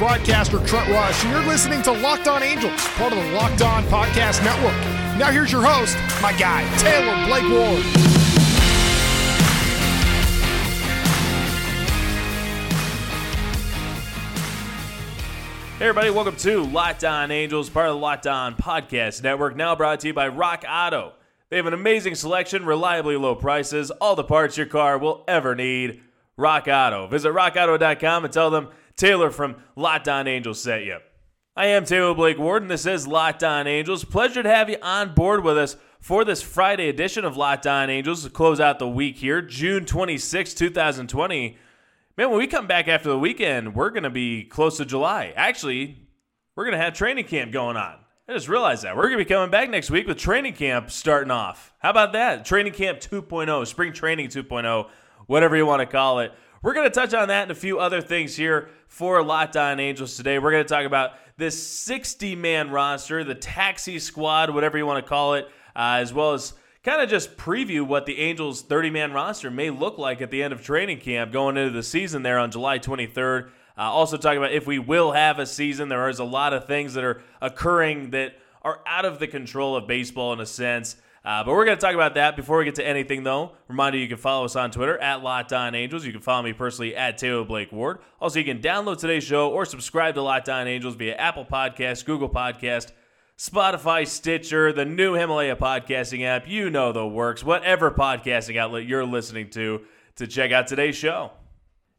broadcaster Trent Rush, and you're listening to Locked On Angels, part of the Locked On Podcast Network. Now here's your host, my guy, Taylor Blake Ward. Hey everybody, welcome to Locked On Angels, part of the Locked On Podcast Network, now brought to you by Rock Auto. They have an amazing selection, reliably low prices, all the parts your car will ever need. Rock Auto. Visit rockauto.com and tell them Taylor from Locked On Angels set you. I am Taylor Blake Ward, and this is Locked On Angels. Pleasure to have you on board with us for this Friday edition of Locked On Angels to close out the week here, June 26, 2020. Man, when we come back after the weekend, we're going to be close to July. Actually, we're going to have training camp going on. I just realized that. We're going to be coming back next week with training camp starting off. How about that? Training camp 2.0, spring training 2.0, whatever you want to call it. We're going to touch on that and a few other things here for Locked On Angels today. We're going to talk about this 60 man roster, the taxi squad, whatever you want to call it, uh, as well as kind of just preview what the Angels 30 man roster may look like at the end of training camp going into the season there on July 23rd. Uh, also, talk about if we will have a season. There is a lot of things that are occurring that are out of the control of baseball in a sense. Uh, but we're going to talk about that before we get to anything, though. Reminder you can follow us on Twitter at Locked Angels. You can follow me personally at Taylor Blake Ward. Also, you can download today's show or subscribe to Locked Angels via Apple Podcast, Google Podcast, Spotify, Stitcher, the new Himalaya podcasting app. You know the works. Whatever podcasting outlet you're listening to to check out today's show.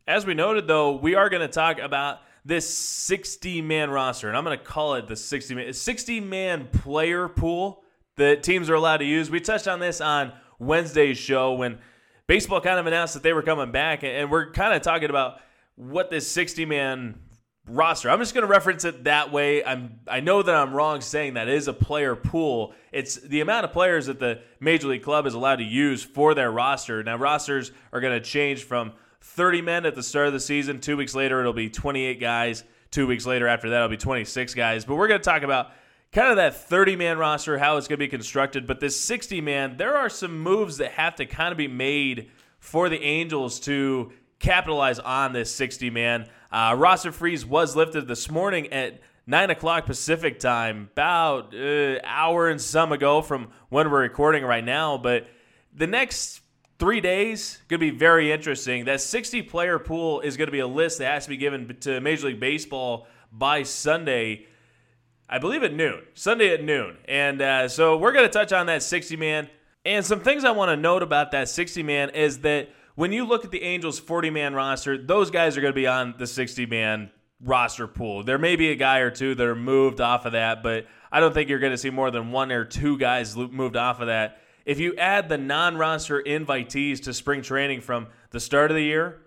As we noted, though, we are going to talk about this 60 man roster, and I'm going to call it the 60 man 60 man player pool that teams are allowed to use. We touched on this on Wednesday's show when baseball kind of announced that they were coming back, and we're kind of talking about what this 60 man roster. I'm just going to reference it that way. I'm I know that I'm wrong saying that it is a player pool. It's the amount of players that the Major League Club is allowed to use for their roster. Now rosters are going to change from 30 men at the start of the season. 2 weeks later it'll be 28 guys. 2 weeks later after that it'll be 26 guys. But we're going to talk about kind of that 30 man roster, how it's going to be constructed. But this 60 man, there are some moves that have to kind of be made for the Angels to capitalize on this 60 man. Uh, roster freeze was lifted this morning at 9 o'clock Pacific time, about uh, hour and some ago from when we're recording right now. But the next three days going to be very interesting. That 60 player pool is going to be a list that has to be given to Major League Baseball by Sunday. I believe at noon, Sunday at noon. And uh, so we're going to touch on that 60 man. And some things I want to note about that 60 man is that when you look at the Angels 40 man roster, those guys are going to be on the 60 man roster pool. There may be a guy or two that are moved off of that, but I don't think you're going to see more than one or two guys moved off of that. If you add the non roster invitees to spring training from the start of the year,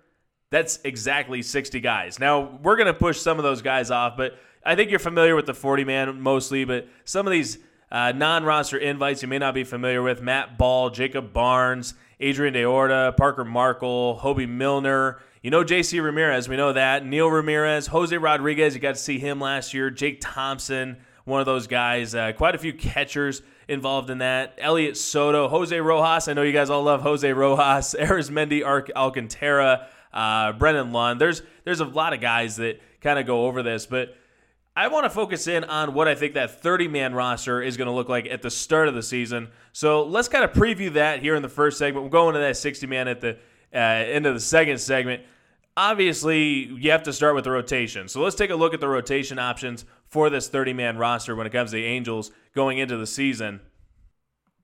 that's exactly 60 guys. Now, we're going to push some of those guys off, but I think you're familiar with the 40 man mostly, but some of these uh, non roster invites you may not be familiar with Matt Ball, Jacob Barnes, Adrian DeOrta, Parker Markel, Hoby Milner. You know JC Ramirez, we know that. Neil Ramirez, Jose Rodriguez, you got to see him last year. Jake Thompson, one of those guys. Uh, quite a few catchers involved in that. Elliot Soto, Jose Rojas. I know you guys all love Jose Rojas. Arismendy Alcantara, uh, Brennan Lund. There's there's a lot of guys that kind of go over this, but I want to focus in on what I think that 30 man roster is going to look like at the start of the season. So let's kind of preview that here in the first segment. We'll go into that 60 man at the uh, end of the second segment. Obviously, you have to start with the rotation. So let's take a look at the rotation options for this 30 man roster when it comes to the Angels going into the season.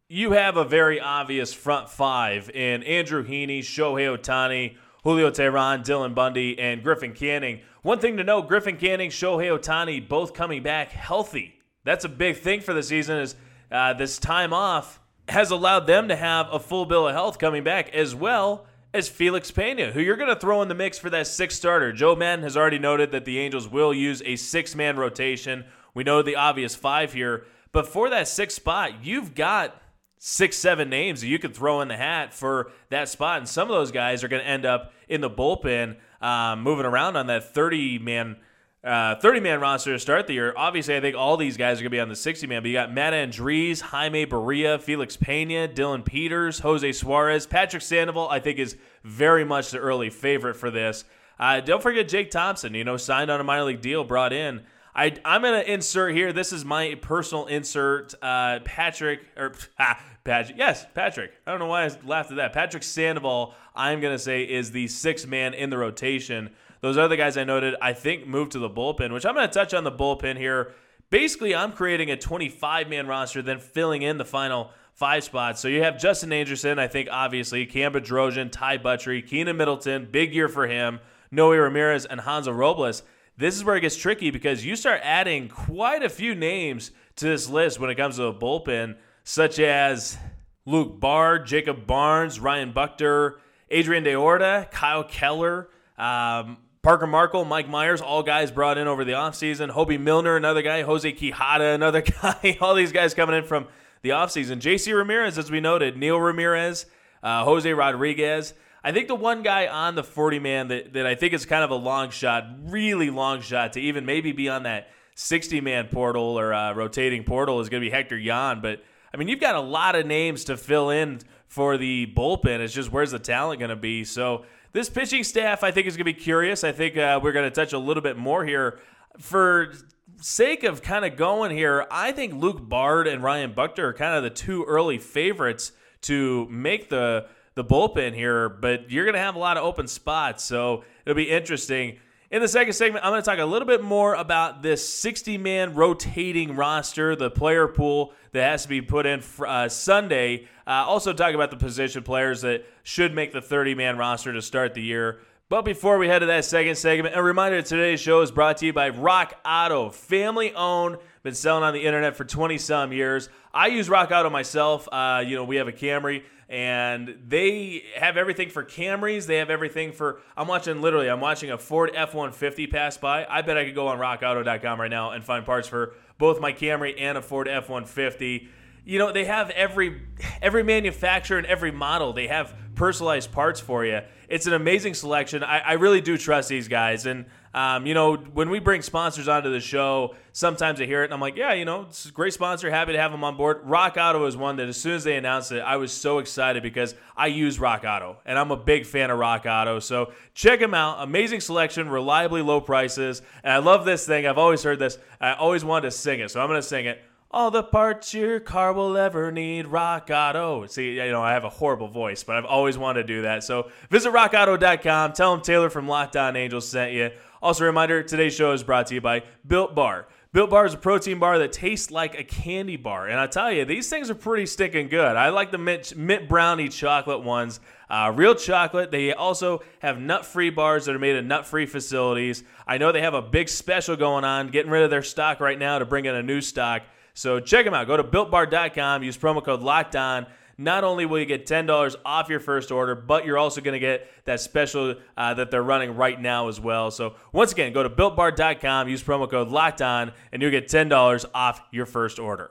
You have a very obvious front five in Andrew Heaney, Shohei Ohtani, Julio Teheran, Dylan Bundy, and Griffin Canning. One thing to note Griffin Canning, Shohei Ohtani, both coming back healthy. That's a big thing for the season, is uh, this time off has allowed them to have a full bill of health coming back, as well as Felix Pena, who you're going to throw in the mix for that sixth starter. Joe Maddon has already noted that the Angels will use a six man rotation. We know the obvious five here, but for that sixth spot, you've got six, seven names that you could throw in the hat for that spot. And some of those guys are going to end up in the bullpen, um, moving around on that 30 man. Uh, 30 man roster to start the year. Obviously, I think all these guys are going to be on the 60 man, but you got Matt Andriese, Jaime Barria, Felix Pena, Dylan Peters, Jose Suarez. Patrick Sandoval, I think, is very much the early favorite for this. Uh, don't forget Jake Thompson, you know, signed on a minor league deal, brought in. I, I'm going to insert here. This is my personal insert. Uh, Patrick, or ah, Patrick, yes, Patrick. I don't know why I laughed at that. Patrick Sandoval, I'm going to say, is the sixth man in the rotation. Those other guys I noted, I think, moved to the bullpen, which I'm going to touch on the bullpen here. Basically, I'm creating a 25 man roster, then filling in the final five spots. So you have Justin Anderson, I think, obviously, Cam Bedrosian, Ty Buttrey, Keynan Middleton, big year for him, Noe Ramirez, and Hansel Robles. This is where it gets tricky because you start adding quite a few names to this list when it comes to the bullpen, such as Luke Bard, Jacob Barnes, Ryan Buchter, Adrian DeOrta, Kyle Keller, um, Parker Markel, Mike Myers, all guys brought in over the offseason. Hoby Milner, another guy. Jose Quijada, another guy. all these guys coming in from the offseason. JC Ramirez, as we noted, Neil Ramirez, uh, Jose Rodriguez. I think the one guy on the 40 man that, that I think is kind of a long shot, really long shot to even maybe be on that 60 man portal or uh, rotating portal is going to be Hector Yan. But I mean, you've got a lot of names to fill in for the bullpen. It's just where's the talent going to be? So this pitching staff, I think, is going to be curious. I think uh, we're going to touch a little bit more here. For sake of kind of going here, I think Luke Bard and Ryan Buchter are kind of the two early favorites to make the the bullpen here, but you're going to have a lot of open spots, so it'll be interesting. In the second segment, I'm going to talk a little bit more about this 60 man rotating roster, the player pool that has to be put in for, uh, Sunday. Uh, also, talk about the position players that should make the 30 man roster to start the year. But before we head to that second segment, a reminder today's show is brought to you by Rock Auto, family owned, been selling on the internet for 20 some years. I use Rock Auto myself. Uh, you know, we have a Camry and they have everything for Camrys. They have everything for. I'm watching literally. I'm watching a Ford F150 pass by. I bet I could go on RockAuto.com right now and find parts for both my Camry and a Ford F150. You know, they have every every manufacturer and every model. They have personalized parts for you. It's an amazing selection. I, I really do trust these guys, and um, you know, when we bring sponsors onto the show, sometimes I hear it and I'm like, yeah, you know, it's a great sponsor. Happy to have them on board. Rock Auto is one that as soon as they announced it, I was so excited because I use Rock Auto and I'm a big fan of Rock Auto. So check them out. Amazing selection, reliably low prices. And I love this thing. I've always heard this. I always wanted to sing it. So I'm going to sing it. All the parts your car will ever need, Rock Auto. See, you know, I have a horrible voice, but I've always wanted to do that. So visit rockauto.com. Tell them Taylor from Locked On Angels sent you. Also, a reminder today's show is brought to you by Built Bar. Built Bar is a protein bar that tastes like a candy bar. And I tell you, these things are pretty stinking good. I like the mint, mint brownie chocolate ones. Uh, real chocolate. They also have nut free bars that are made in nut free facilities. I know they have a big special going on, getting rid of their stock right now to bring in a new stock. So check them out. Go to builtbar.com, use promo code locked on not only will you get $10 off your first order, but you're also going to get that special uh, that they're running right now as well. So, once again, go to builtbar.com, use promo code locked on, and you'll get $10 off your first order.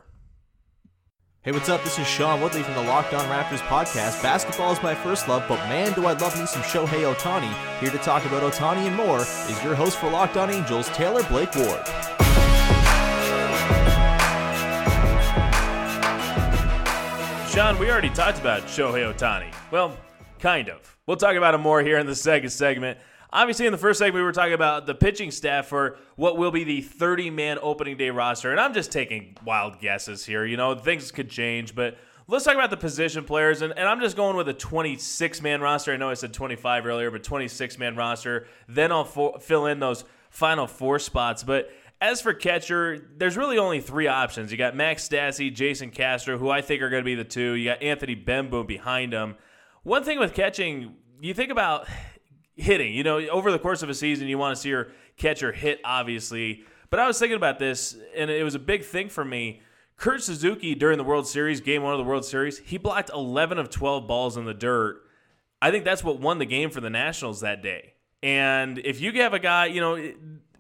Hey, what's up? This is Sean Woodley from the Locked On Raptors podcast. Basketball is my first love, but man, do I love me some Shohei Ohtani. Here to talk about Ohtani and more is your host for Locked On Angels, Taylor Blake Ward. Sean, we already talked about Shohei Ohtani. Well, kind of. We'll talk about him more here in the second segment. Obviously, in the first segment, we were talking about the pitching staff for what will be the 30 man opening day roster. And I'm just taking wild guesses here. You know, things could change, but let's talk about the position players. And, and I'm just going with a 26 man roster. I know I said 25 earlier, but 26 man roster. Then I'll fo- fill in those final four spots. But as for catcher, there's really only three options. You got Max Stassi, Jason Castro, who I think are going to be the two. You got Anthony Bemboom behind him. One thing with catching, you think about hitting. You know, over the course of a season, you want to see your catcher hit, obviously. But I was thinking about this, and it was a big thing for me. Kurt Suzuki during the World Series, game one of the World Series, he blocked 11 of 12 balls in the dirt. I think that's what won the game for the Nationals that day. And if you have a guy, you know,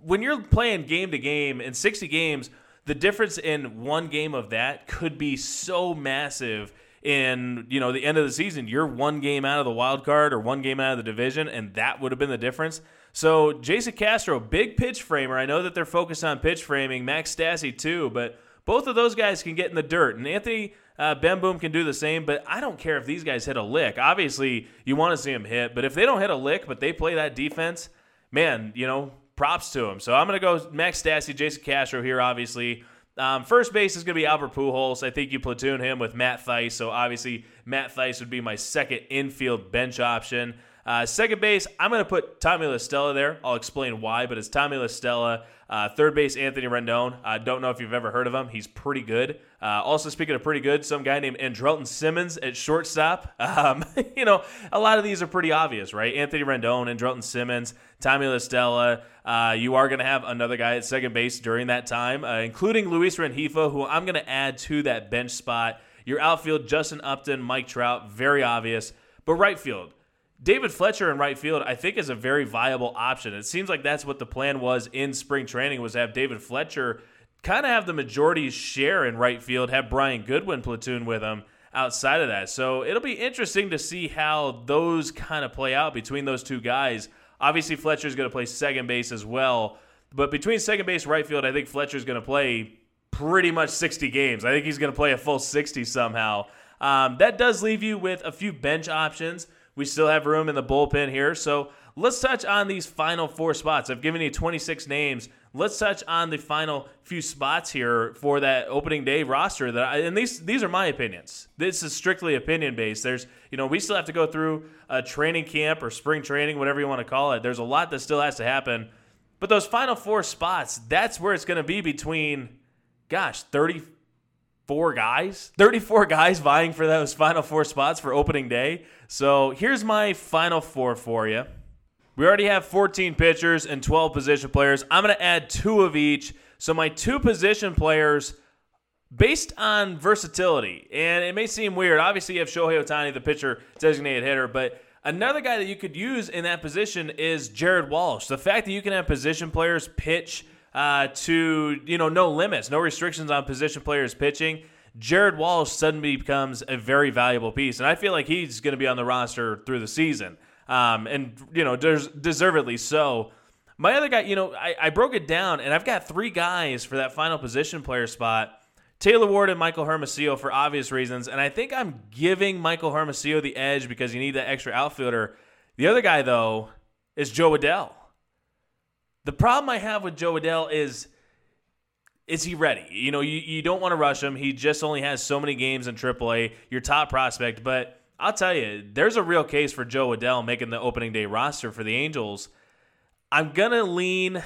when you're playing game to game in 60 games, the difference in one game of that could be so massive in you know the end of the season. You're one game out of the wild card or one game out of the division and that would have been the difference. So jason castro big pitch framer. I know that they're focused on pitch framing max stassi too but both of those guys can get in the dirt. And anthony uh, Bemboom can do the same, but I don't care if these guys hit a lick. Obviously, you want to see them hit, but if they don't hit a lick, but they play that defense, man, you know, props to him. So I'm going to go Max Stassi, Jason Castro here, obviously. Um, first base is going to be Albert Pujols. I think you platoon him with Matt Thaiss. So obviously, Matt Thaiss would be my second infield bench option. Uh, second base, I'm going to put Tommy La Stella there. I'll explain why, but it's Tommy La Stella. Uh, third base, Anthony Rendon. I don't know if you've ever heard of him. He's pretty good. Uh, also, speaking of pretty good, some guy named Andrelton Simmons at shortstop. Um, you know, a lot of these are pretty obvious, right? Anthony Rendon, Andrelton Simmons, Tommy La Stella. Uh, you are going to have another guy at second base during that time, uh, including Luis Rengifo, who I'm going to add to that bench spot. Your outfield, Justin Upton, Mike Trout, very obvious. But right field, David Fletcher in right field, I think, is a very viable option. It seems like that's what the plan was in spring training was to have David Fletcher kind of have the majority share in right field, have Brian Goodwin platoon with him outside of that. So it'll be interesting to see how those kind of play out between those two guys. Obviously, Fletcher's going to play second base as well. But between second base right field, I think Fletcher's going to play pretty much 60 games. I think he's going to play a full 60 somehow. Um, that does leave you with a few bench options. We still have room in the bullpen here. So let's touch on these final four spots. I've given you 26 names. Let's touch on the final few spots here for that opening day roster. That I, and these these are my opinions. This is strictly opinion based. There's you know we still have to go through a training camp or spring training, whatever you want to call it. There's a lot that still has to happen. But those final four spots, that's where it's going to be between, gosh, 30, four guys, 34 guys vying for those final four spots for opening day. So here's my final four for you. We already have 14 pitchers and 12 position players. I'm going to add two of each. So my two position players, based on versatility, and it may seem weird. Obviously, you have Shohei Ohtani, the pitcher designated hitter, but another guy that you could use in that position is Jared Walsh. The fact that you can have position players pitch uh, to you know no limits, no restrictions on position players pitching. Jared Walsh suddenly becomes a very valuable piece, and I feel like he's going to be on the roster through the season, um, and you know des- deservedly so. My other guy, you know, I, I broke it down, and I've got three guys for that final position player spot. Taylor Ward and Michael Hermosillo for obvious reasons, and I think I'm giving Michael Hermosillo the edge because you need that extra outfielder. The other guy, though, is Jo Adell. The problem I have with Jo Adell is is he ready? You know, you, you don't want to rush him. He just only has so many games in AAA, your top prospect. But I'll tell you, there's a real case for Jo Adell making the opening day roster for the Angels. I'm going to lean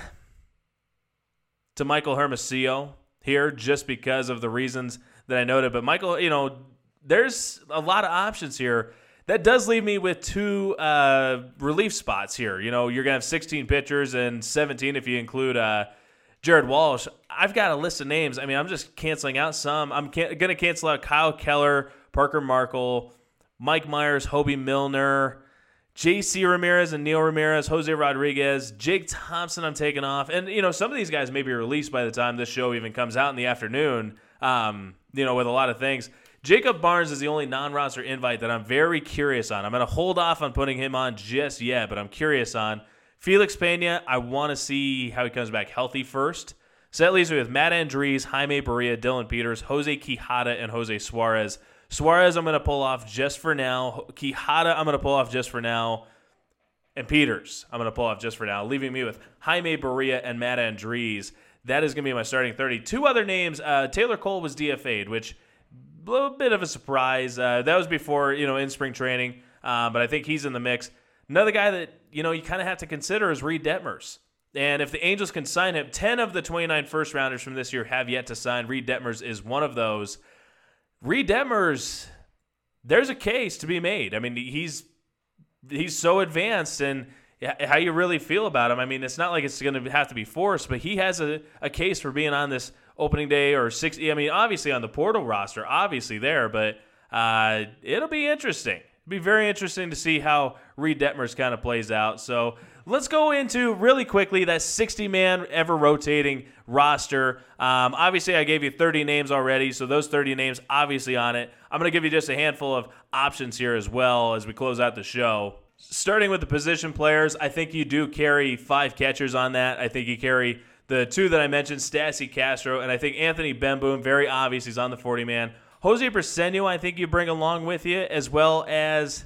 to Michael Hermosillo here just because of the reasons that I noted. But Michael, you know, there's a lot of options here that does leave me with two uh, relief spots here. You know, you're to have 16 pitchers and 17 if you include uh, Jared Walsh. I've got a list of names. I mean, I'm just canceling out some. I'm can- to cancel out Kyle Keller, Parker Markel, Mike Myers, Hoby Milner, J.C. Ramirez and Neil Ramirez, Jose Rodriguez, Jake Thompson. I'm taking off, and you know some of these guys may be released by the time this show even comes out in the afternoon. Um, you know, with a lot of things. Jacob Barnes is the only non-roster invite that I'm very curious on. I'm going to hold off on putting him on just yet, but I'm curious on Felix Pena. I want to see how he comes back healthy first. So that leaves me with Matt Andriese, Jaime Barria, Dylan Peters, Jose Quijada, and Jose Suarez. Suarez, I'm going to pull off just for now. Quijada, I'm going to pull off just for now. And Peters, I'm going to pull off just for now, leaving me with Jaime Barria and Matt Andriese. That is going to be my starting 30. Two other names. Uh, Taylor Cole was DFA'd, which little bit of a surprise. Uh, that was before you know in spring training, uh, but I think he's in the mix. Another guy that you know you kind of have to consider is Reid Detmers. And if the Angels can sign him, 10 of the 29 first rounders from this year have yet to sign. Reid Detmers is one of those. Reid Detmers, there's a case to be made. I mean, he's he's so advanced and how you really feel about him. I mean, it's not like it's going to have to be forced, but he has a, a case for being on this opening day or 60. I mean, obviously on the portal roster, obviously there, but uh, it'll be interesting. It'll be very interesting to see how Reid Detmers kind of plays out. So let's go into really quickly that 60 man ever rotating roster. Um, obviously, I gave you 30 names already, so those 30 names obviously on it. I'm going to give you just a handful of options here as well as we close out the show. Starting with the position players, I think you do carry five catchers on that. I think you carry the two that I mentioned, Stassi Castro, and I think Anthony Bemboom, very obvious, he's on the 40 man. Jose Briceño, I think you bring along with you, as well as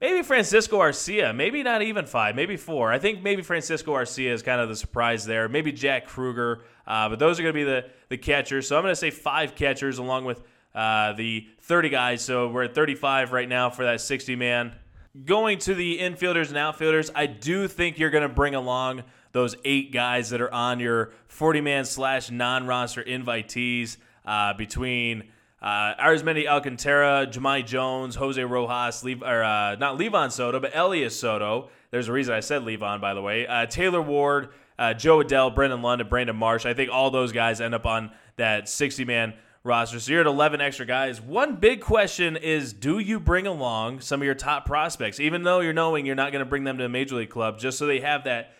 maybe Francisco Arcia, maybe not even five, maybe four. I think maybe Francisco Arcia is kind of the surprise there. Maybe Jack Kruger, uh, but those are going to be the the catchers. So I'm going to say five catchers along with uh, the 30 guys. So we're at 35 right now for that 60 man. Going to the infielders and outfielders, I do think you're going to bring along those eight guys that are on your 40 man slash non roster invitees uh, between uh, Arismendy Alcantara, Jahmai Jones, Jose Rojas, Le- or uh, not Livan Soto, but Elias Soto. There's a reason I said Livan, by the way. Uh, Taylor Ward, uh, Jo Adell, Brendan Lund, and Brandon Marsh. I think all those guys end up on that 60 man roster. So you're at 11 extra guys. One big question is do you bring along some of your top prospects, even though you're knowing you're not going to bring them to a major league club, just so they have that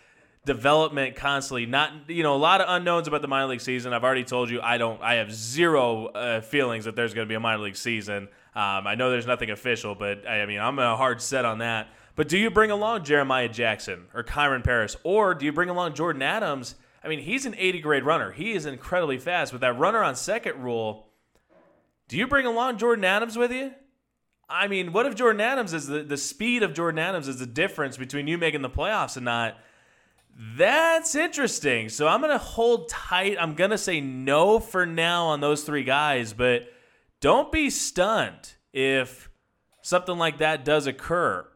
development constantly? Not, you know, a lot of unknowns about the minor league season. I've already told you I don't, I have zero uh, feelings that there's going to be a minor league season. Um, I know there's nothing official, but I mean, I'm a hard set on that. But do you bring along Jeremiah Jackson or Kyren Paris, or do you bring along Jordan Adams? I mean, he's an 80 grade runner. He is incredibly fast. With that runner on second rule, do you bring along Jordan Adams with you? I mean, what if Jordan Adams is the, the speed of Jordan Adams is the difference between you making the playoffs and not? That's interesting. So I'm going to hold tight. I'm going to say no for now on those three guys, but don't be stunned if something like that does occur.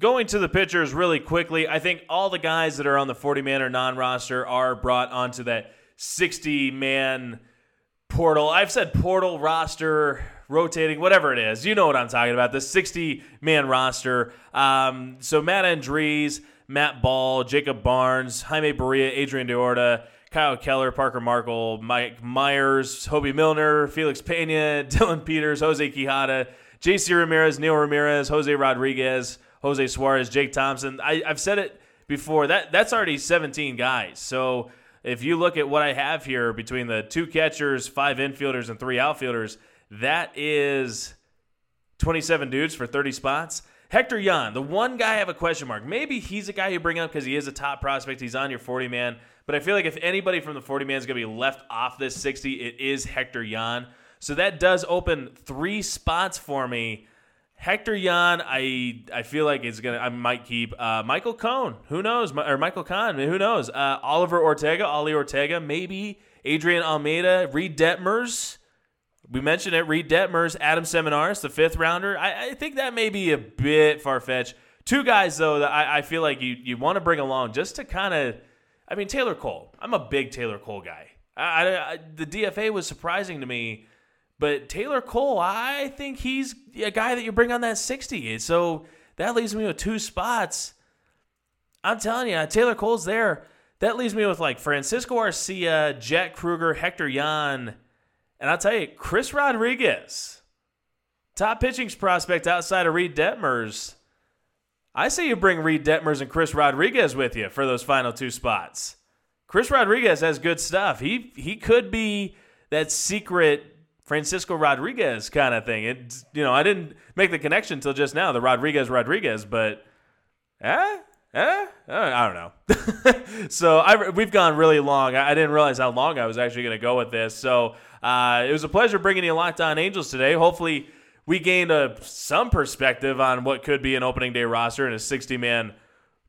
Going to the pitchers really quickly, I think all the guys that are on the 40 man or non roster are brought onto that 60 man portal. I've said portal, roster, rotating, whatever it is. You know what I'm talking about. The 60 man roster. Um, so Matt Andriese, Matt Ball, Jacob Barnes, Jaime Barria, Adrian DeOrta, Kyle Keller, Parker Markel, Mike Myers, Hoby Milner, Felix Pena, Dylan Peters, Jose Quijada, JC Ramirez, Neil Ramirez, Jose Rodriguez. Jose Suarez, Jake Thompson. I, I've said it before. That that's already 17 guys. So if you look at what I have here between the two catchers, five infielders, and three outfielders, that is 27 dudes for 30 spots. Hector Yan, the one guy I have a question mark. Maybe he's a guy you bring up because he is a top prospect. He's on your 40 man. But I feel like if anybody from the 40 man is going to be left off this 60, it is Hector Yan. So that does open three spots for me Hector Yan, I I feel like is gonna I might keep uh, Michael Cohn. Who knows? Or Michael Kahn. Who knows? Uh, Oliver Ortega, Ollie Ortega, maybe Adrian Almeida, Reid Detmers. We mentioned it. Reid Detmers, Adam Seminaris, the fifth rounder. I, I think that may be a bit far fetched. Two guys though that I, I feel like you you want to bring along just to kind of. I mean Taylor Cole. I'm a big Taylor Cole guy. I, I, the DFA was surprising to me but Taylor Cole, I think he's a guy that you bring on that 60. So that leaves me with two spots. I'm telling you, Taylor Cole's there. That leaves me with like Francisco Arcia, Jack Kruger, Hector Yan, and I'll tell you, Chris Rodriguez, top pitching prospect outside of Reid Detmers. I say you bring Reid Detmers and Chris Rodriguez with you for those final two spots. Chris Rodriguez has good stuff. He he could be that secret Francisco Rodriguez kind of thing. It, you know, I didn't make the connection until just now, the Rodriguez Rodriguez, but eh, eh, I don't know. so I, we've gone really long. I, didn't realize how long I was actually going to go with this. So uh, it was a pleasure bringing you Locked On Angels today. Hopefully, we gained a, some perspective on what could be an opening day roster and a 60 man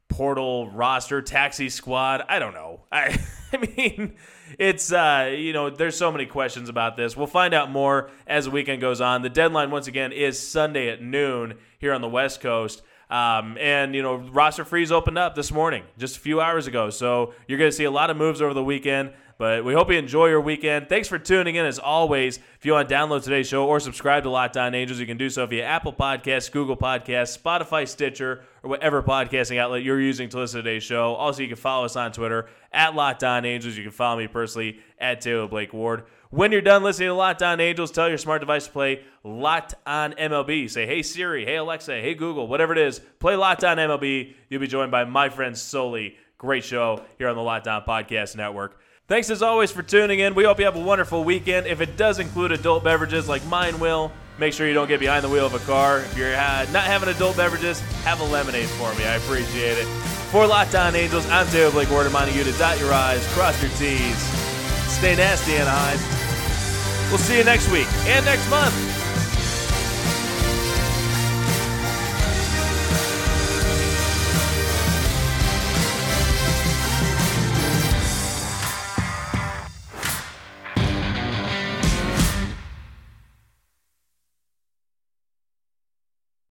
portal roster, taxi squad. I don't know. I, I mean it's uh, you know there's so many questions about this. We'll find out more as the weekend goes on. The deadline once again is Sunday at noon here on the West Coast. Um, and you know roster freeze opened up this morning just a few hours ago so you're going to see a lot of moves over the weekend but we hope you enjoy your weekend. Thanks for tuning in as always. If you want to download today's show or subscribe to Locked On Angels, you can do so via Apple Podcasts, Google Podcasts, Spotify, Stitcher, or whatever podcasting outlet you're using to listen to today's show. Also, you can follow us on Twitter at Locked On Angels. You can follow me personally at Taylor Blake Ward. When you're done listening to Locked On Angels, tell your smart device to play Locked On MLB. Say, hey Siri, hey Alexa, hey Google, whatever it is, play Locked On MLB. You'll be joined by my friend Sully. Great show here on the Locked On Podcast Network. Thanks as always for tuning in. We hope you have a wonderful weekend. If it does include adult beverages like mine will, make sure you don't get behind the wheel of a car. If you're uh, not having adult beverages, have a lemonade for me. I appreciate it. For Locked On Angels, I'm Taylor Blake Ward reminding you to dot your I's, cross your T's, stay nasty, Anaheim. We'll see you next week and next month.